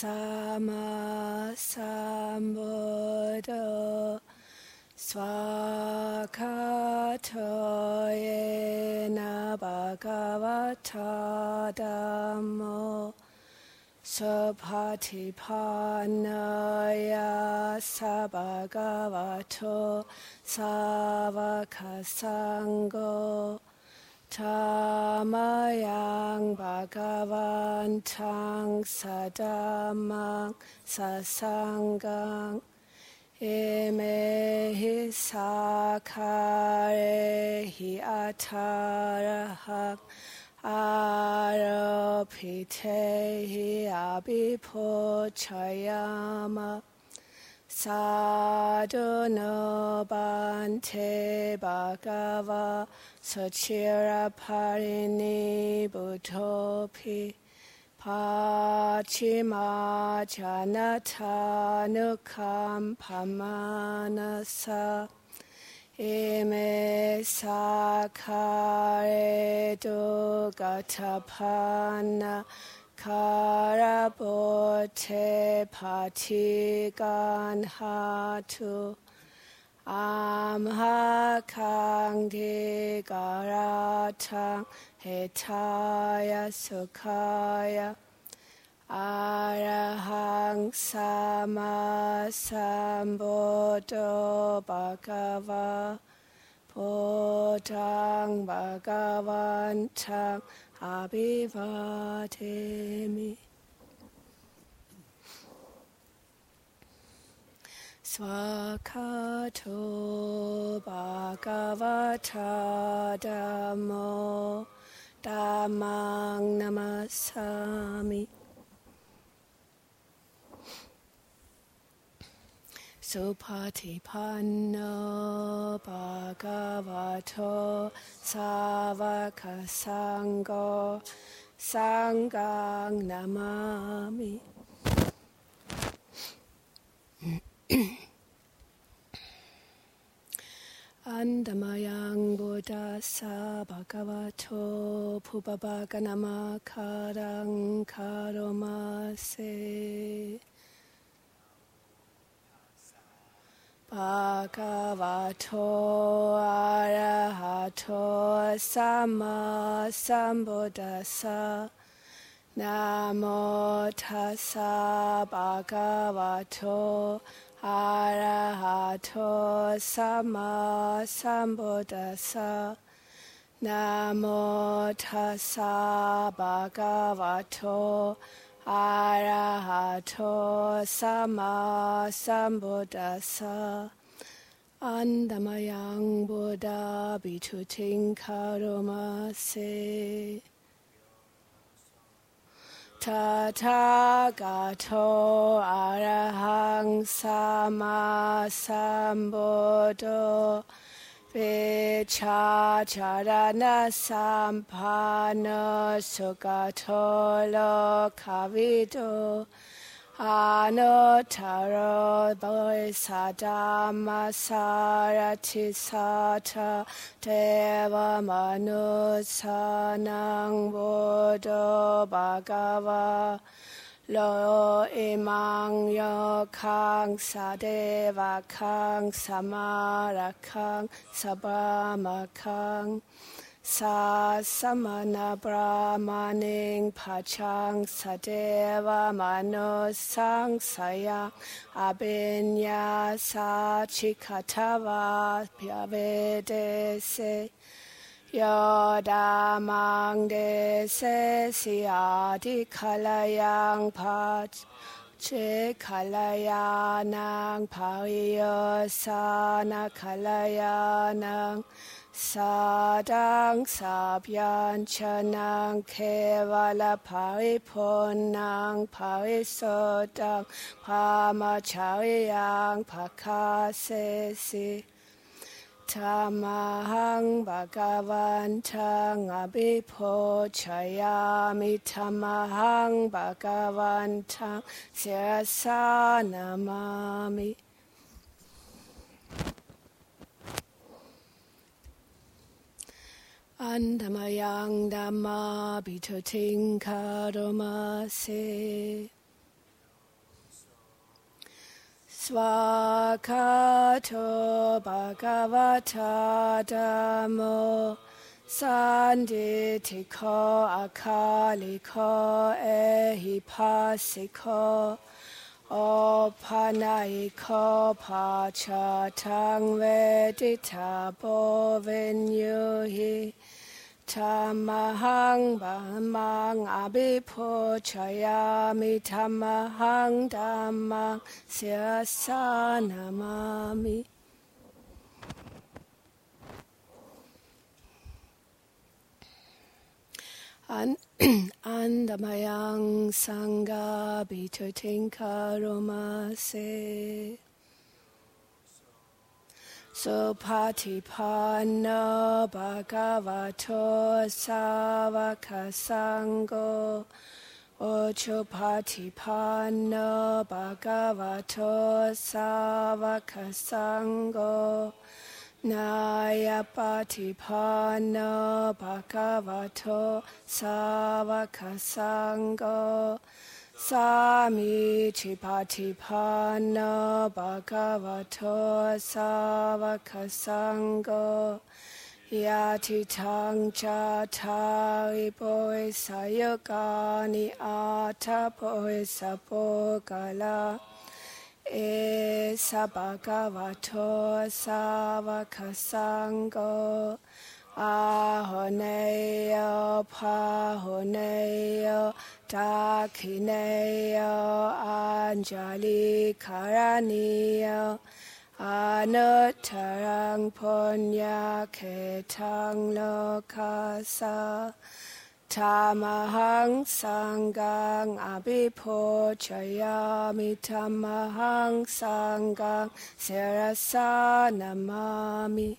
Sama Sambuddha Swakatoyena Bhagavata Dhammo Supatipanaya Sabhagavato Savakasango 타마양 바가반 창사자망 사상강 에메히 사카레히 아타라학 아라피테히 아비포차야마 Sadhana Bante Bhagava Sachira Parini Buddhopi Pachima Janatanukam Pamanasa Ime Sakare Dugatapana Karabote Patigan Hatu. Amha Kangdi Garatang Hetaya Sukhaya. Arahang Sama Sambuddho Bhagava. Bodhang Bhagavantang Abhivademi Swakato Bhagavata Dhammo Dhammang Namasami Supatipanno Bhagavato Savakasango Sangang Namami. Andamayang Buddhasa Bhagavato かわとあらはとさまさんぼださナモタサバカワトアラハトサマサンボダサナモタサバカワトアラハトサマサンボダサ Andamayang Buddha Bituting Karomase Tathagato Arahang Sama Sambuddho Vichacharana Sampana Sugato Lokavido Anotaro Bodhisadama Sarati Sata Deva Manusanang Buddha Bhagava Lo imang yo kang sadeva kang samara kang sabama kang sa samana brahmaning pachang sadeva mano sang saya abinya sa chikatava pyavede se Yodamang de se siati kalayang pach 제 갈라야낭 바위여사나 갈라야낭 사당 사변천낭 케발라 바위폰낭 바위소당 파마차위양 바카세시 Tamahang Bhagavantang Abhipochayami Tamahang Bhagavantang Sirasa Namami. Andamayang Dhamma Bituting Karomase Swakato Bhagavata Dhammo Sanditiko Akaliko Ehipasiko Opanaiko Pachatang Vedita Bovinyuhi Tamahang Bhamang Abhipochayami Tamahang Dhammang Siyasanamami An Andamayang Sangha Bitutinkarumase Supatipanna Bhagavato Savakasango Ochupatipanna Bhagavato Savakasango Nayapatipanna Bhagavato Savakasango Sami Chipatipanna Bhagavato Savakasango Yati Tang Chata Boy Sayogani Ata Boy Sapogala Esa Bhagavato Savakasango Ahoneyo Dakineyo Anjali Karaniyo Anuttarang Punya Ketang Lokasa Tamahang Sangang Abhipochayami Tamahang Sangang Sirasa Namami